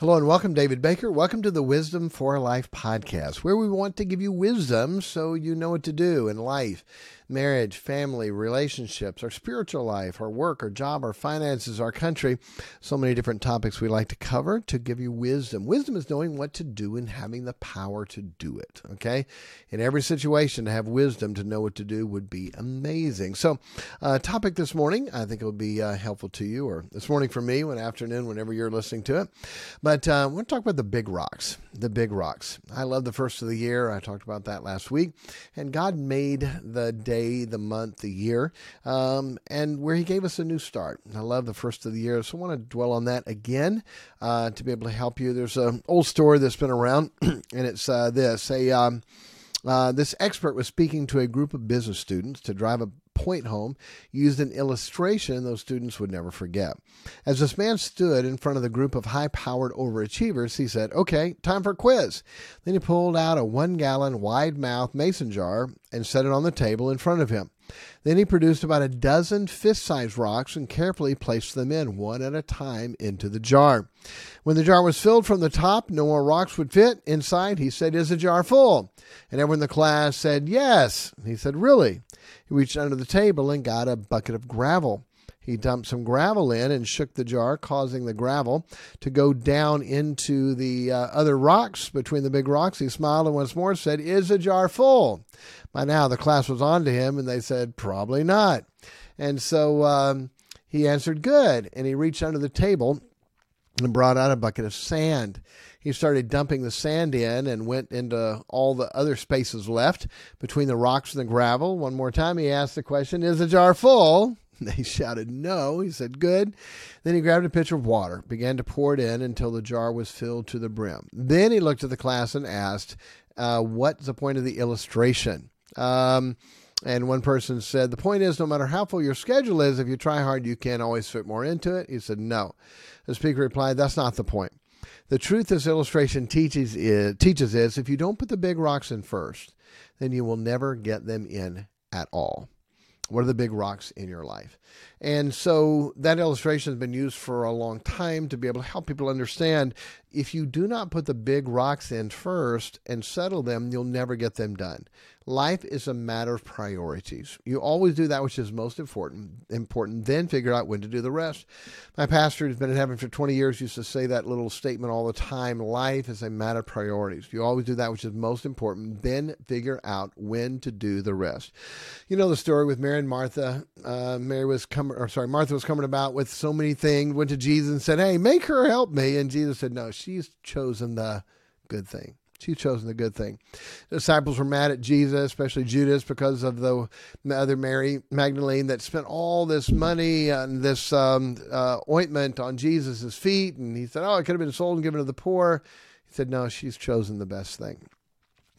Hello and welcome, David Baker. Welcome to the Wisdom for Life podcast, where we want to give you wisdom so you know what to do in life marriage, family, relationships, our spiritual life, our work, our job, our finances, our country. So many different topics we like to cover to give you wisdom. Wisdom is knowing what to do and having the power to do it. Okay. In every situation, to have wisdom to know what to do would be amazing. So, uh, topic this morning, I think it will be uh, helpful to you, or this morning for me, one afternoon, whenever you're listening to it. But uh, I want to talk about the big rocks. The big rocks. I love the first of the year. I talked about that last week. And God made the day day, the month, the year, um, and where He gave us a new start. I love the first of the year, so I want to dwell on that again uh, to be able to help you. There's an old story that's been around, and it's uh, this: a um, uh, this expert was speaking to a group of business students to drive a point home used an illustration those students would never forget. As this man stood in front of the group of high powered overachievers, he said, Okay, time for a quiz. Then he pulled out a one gallon wide mouth mason jar and set it on the table in front of him. Then he produced about a dozen fist sized rocks and carefully placed them in, one at a time, into the jar. When the jar was filled from the top, no more rocks would fit. Inside, he said, Is the jar full? And everyone in the class said, Yes. He said, Really? He reached under the table and got a bucket of gravel. He dumped some gravel in and shook the jar, causing the gravel to go down into the uh, other rocks between the big rocks. He smiled and once more said, Is the jar full? By now, the class was on to him and they said, Probably not. And so um, he answered, Good. And he reached under the table and brought out a bucket of sand. He started dumping the sand in and went into all the other spaces left between the rocks and the gravel. One more time, he asked the question Is the jar full? They shouted no. He said, Good. Then he grabbed a pitcher of water, began to pour it in until the jar was filled to the brim. Then he looked at the class and asked, uh, What's the point of the illustration? Um, and one person said, The point is, no matter how full your schedule is, if you try hard, you can always fit more into it. He said, No. The speaker replied, That's not the point. The truth this illustration teaches is, teaches is if you don't put the big rocks in first, then you will never get them in at all. What are the big rocks in your life? And so that illustration has been used for a long time to be able to help people understand if you do not put the big rocks in first and settle them, you'll never get them done. Life is a matter of priorities. You always do that which is most important, important, then figure out when to do the rest. My pastor who's been in heaven for 20 years used to say that little statement all the time. Life is a matter of priorities. You always do that which is most important, then figure out when to do the rest. You know the story with Mary and Martha. Uh, Mary was coming, or sorry, Martha was coming about with so many things, went to Jesus and said, Hey, make her help me. And Jesus said, No, she's chosen the good thing. She's chosen the good thing. The disciples were mad at Jesus, especially Judas, because of the other Mary Magdalene that spent all this money and this um, uh, ointment on Jesus' feet. And he said, Oh, it could have been sold and given to the poor. He said, No, she's chosen the best thing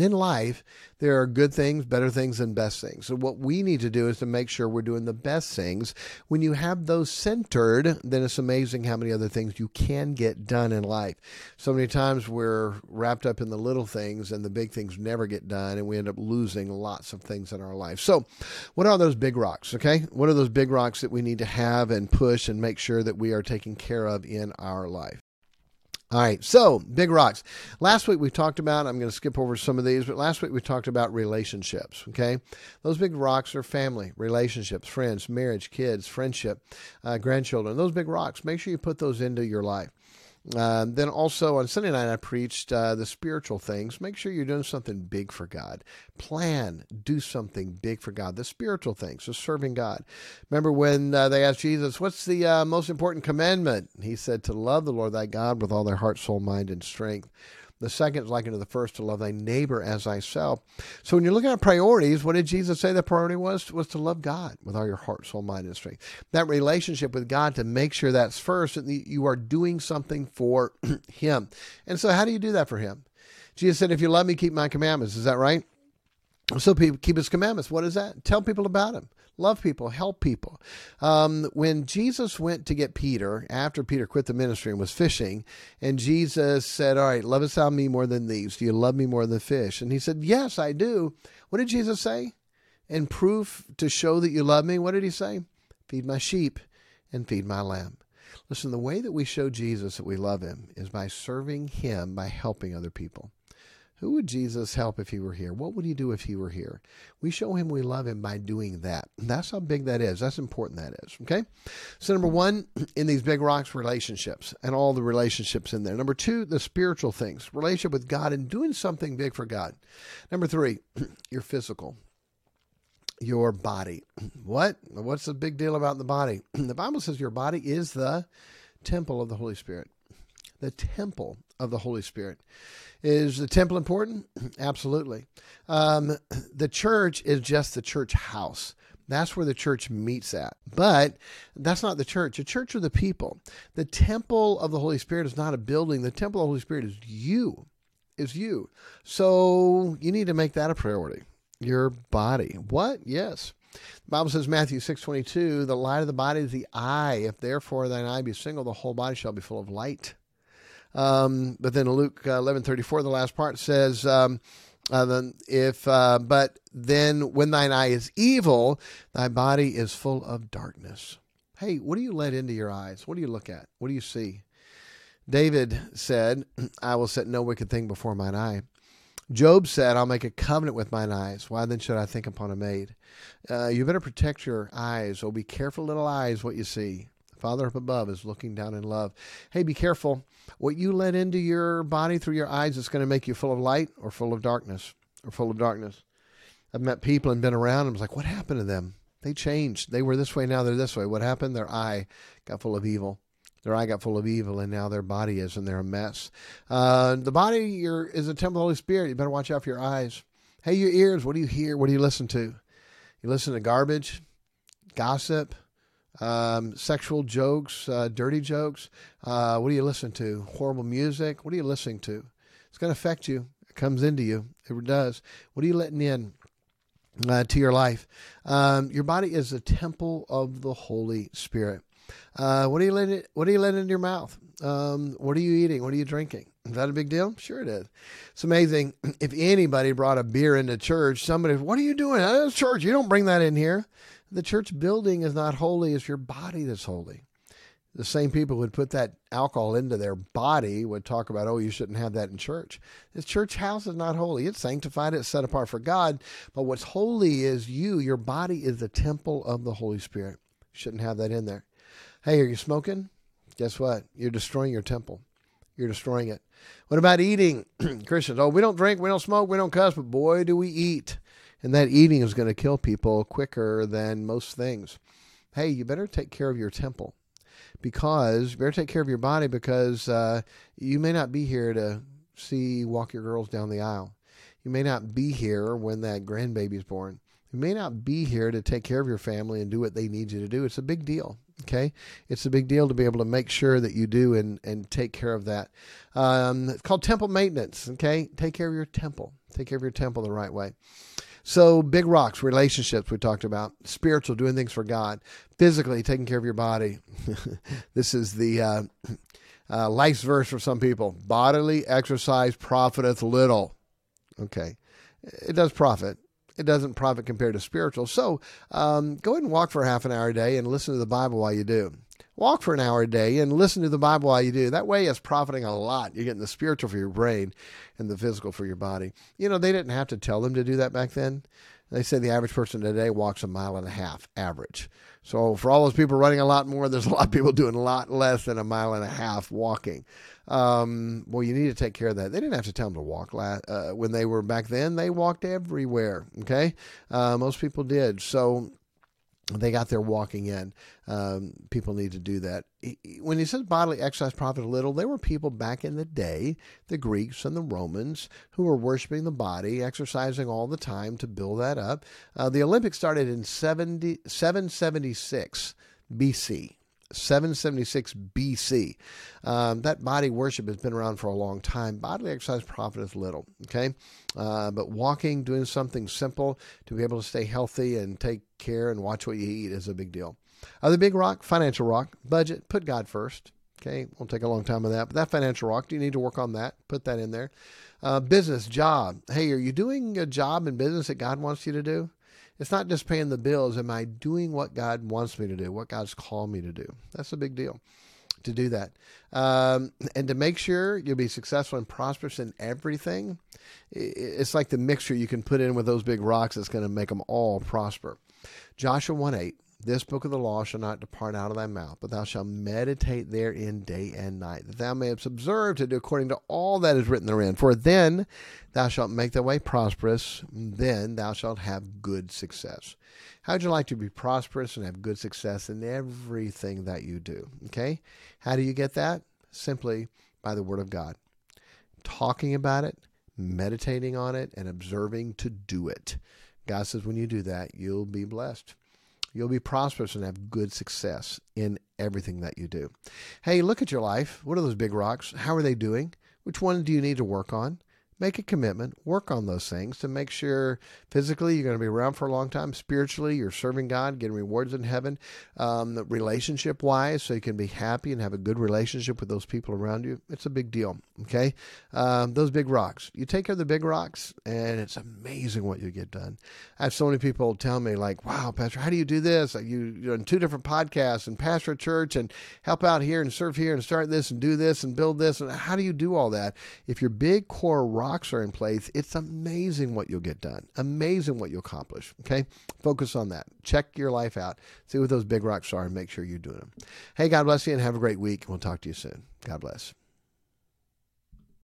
in life, there are good things, better things, and best things. So, what we need to do is to make sure we're doing the best things. When you have those centered, then it's amazing how many other things you can get done in life. So many times we're wrapped up in the little things, and the big things never get done, and we end up losing lots of things in our life. So, what are those big rocks? Okay. What are those big rocks that we need to have and push and make sure that we are taking care of in our life? All right, so big rocks. Last week we talked about, I'm going to skip over some of these, but last week we talked about relationships, okay? Those big rocks are family, relationships, friends, marriage, kids, friendship, uh, grandchildren. Those big rocks, make sure you put those into your life. Uh, then also on Sunday night, I preached uh, the spiritual things. Make sure you're doing something big for God. Plan, do something big for God. The spiritual things, the serving God. Remember when uh, they asked Jesus, What's the uh, most important commandment? He said, To love the Lord thy God with all their heart, soul, mind, and strength. The second is like unto the first to love thy neighbor as thyself. So when you're looking at priorities, what did Jesus say the priority was? Was to love God with all your heart, soul, mind, and strength. That relationship with God to make sure that's first and you are doing something for Him. And so how do you do that for Him? Jesus said, If you love me, keep my commandments. Is that right? So people keep his commandments. What is that? Tell people about him. Love people, help people. Um, when Jesus went to get Peter, after Peter quit the ministry and was fishing, and Jesus said, All right, lovest thou me more than these? Do you love me more than fish? And he said, Yes, I do. What did Jesus say? And proof to show that you love me, what did he say? Feed my sheep and feed my lamb. Listen, the way that we show Jesus that we love him is by serving him by helping other people. Who would Jesus help if he were here? What would he do if he were here? We show him we love him by doing that. That's how big that is. That's important that is. Okay? So, number one, in these big rocks, relationships and all the relationships in there. Number two, the spiritual things, relationship with God and doing something big for God. Number three, your physical your body. What? What's the big deal about the body? The Bible says your body is the temple of the Holy Spirit. The temple of the Holy Spirit. Is the temple important? Absolutely. Um, the church is just the church house. That's where the church meets at. But that's not the church. The church are the people. The temple of the Holy Spirit is not a building. The temple of the Holy Spirit is you. Is you. So you need to make that a priority. Your body. What? Yes. The Bible says Matthew 6:22, the light of the body is the eye. If therefore thine eye be single, the whole body shall be full of light. Um, but then Luke uh, eleven thirty four, the last part says, um, uh, then if uh, but then when thine eye is evil, thy body is full of darkness. Hey, what do you let into your eyes? What do you look at? What do you see? David said, "I will set no wicked thing before mine eye." Job said, I'll make a covenant with mine eyes. Why then should I think upon a maid? Uh, you better protect your eyes. Oh, be careful, little eyes, what you see. Father up above is looking down in love. Hey, be careful. What you let into your body through your eyes is going to make you full of light or full of darkness or full of darkness. I've met people and been around and was like, what happened to them? They changed. They were this way, now they're this way. What happened? Their eye got full of evil. Their eye got full of evil, and now their body is, and they're a mess. Uh, the body is a temple of the Holy Spirit. You better watch out for your eyes. Hey, your ears, what do you hear? What do you listen to? You listen to garbage, gossip, um, sexual jokes, uh, dirty jokes. Uh, what do you listen to? Horrible music. What are you listening to? It's going to affect you. It comes into you. It does. What are you letting in? Uh, to your life. Um, your body is a temple of the Holy Spirit. Uh, what are you letting? What are you letting in your mouth? Um, what are you eating? What are you drinking? Is that a big deal? Sure it is. It's amazing. If anybody brought a beer into church, somebody, what are you doing? That's church. You don't bring that in here. The church building is not holy, it's your body that's holy. The same people who would put that alcohol into their body would talk about, oh, you shouldn't have that in church. This church house is not holy. It's sanctified, it's set apart for God. But what's holy is you. Your body is the temple of the Holy Spirit. Shouldn't have that in there. Hey, are you smoking? Guess what? You're destroying your temple. You're destroying it. What about eating? Christians, oh, we don't drink, we don't smoke, we don't cuss, but boy, do we eat. And that eating is going to kill people quicker than most things. Hey, you better take care of your temple because you better take care of your body because uh, you may not be here to see walk your girls down the aisle. You may not be here when that grandbaby's born. You may not be here to take care of your family and do what they need you to do. It's a big deal. Okay, it's a big deal to be able to make sure that you do and and take care of that. Um, it's called temple maintenance. Okay, take care of your temple. Take care of your temple the right way. So, big rocks, relationships, we talked about, spiritual, doing things for God, physically, taking care of your body. this is the uh, uh, life's verse for some people bodily exercise profiteth little. Okay, it does profit. It doesn't profit compared to spiritual. So, um, go ahead and walk for half an hour a day and listen to the Bible while you do. Walk for an hour a day and listen to the Bible while you do. That way, it's profiting a lot. You're getting the spiritual for your brain and the physical for your body. You know, they didn't have to tell them to do that back then. They say the average person today walks a mile and a half, average. So for all those people running a lot more, there's a lot of people doing a lot less than a mile and a half walking. Um, well, you need to take care of that. They didn't have to tell them to walk. Uh, when they were back then, they walked everywhere. Okay, uh, most people did. So they got their walking in. Um, people need to do that. When he says bodily exercise profit a little, there were people back in the day, the Greeks and the Romans, who were worshiping the body, exercising all the time to build that up. Uh, the Olympics started in 70, 776 BC. 776 BC. Um, that body worship has been around for a long time. Bodily exercise profiteth little. Okay, uh, but walking, doing something simple to be able to stay healthy and take care and watch what you eat is a big deal. Other big rock, financial rock, budget. Put God first. Okay, won't take a long time on that. But that financial rock, do you need to work on that? Put that in there. Uh, business, job. Hey, are you doing a job in business that God wants you to do? It's not just paying the bills. Am I doing what God wants me to do, what God's called me to do? That's a big deal. to do that. Um, and to make sure you'll be successful and prosperous in everything, it's like the mixture you can put in with those big rocks that's going to make them all prosper. Joshua 1 8 this book of the law shall not depart out of thy mouth, but thou shalt meditate therein day and night, that thou mayest observe to do according to all that is written therein. For then thou shalt make thy way prosperous, then thou shalt have good success. How would you like to be prosperous and have good success in everything that you do? Okay? How do you get that? Simply by the Word of God. Talking about it, meditating on it, and observing to do it. God says when you do that, you'll be blessed. You'll be prosperous and have good success in everything that you do. Hey, look at your life. What are those big rocks? How are they doing? Which one do you need to work on? Make a commitment, work on those things to make sure physically you're going to be around for a long time. Spiritually, you're serving God, getting rewards in heaven. Um, relationship wise, so you can be happy and have a good relationship with those people around you. It's a big deal. Okay, um, those big rocks. You take care of the big rocks, and it's amazing what you get done. I have so many people tell me like, "Wow, Pastor, how do you do this? You, you're on two different podcasts and pastor a church and help out here and serve here and start this and do this and build this and how do you do all that if your big core rock rocks are in place, it's amazing what you'll get done. Amazing what you'll accomplish. Okay? Focus on that. Check your life out. See what those big rocks are and make sure you're doing them. Hey, God bless you and have a great week. We'll talk to you soon. God bless.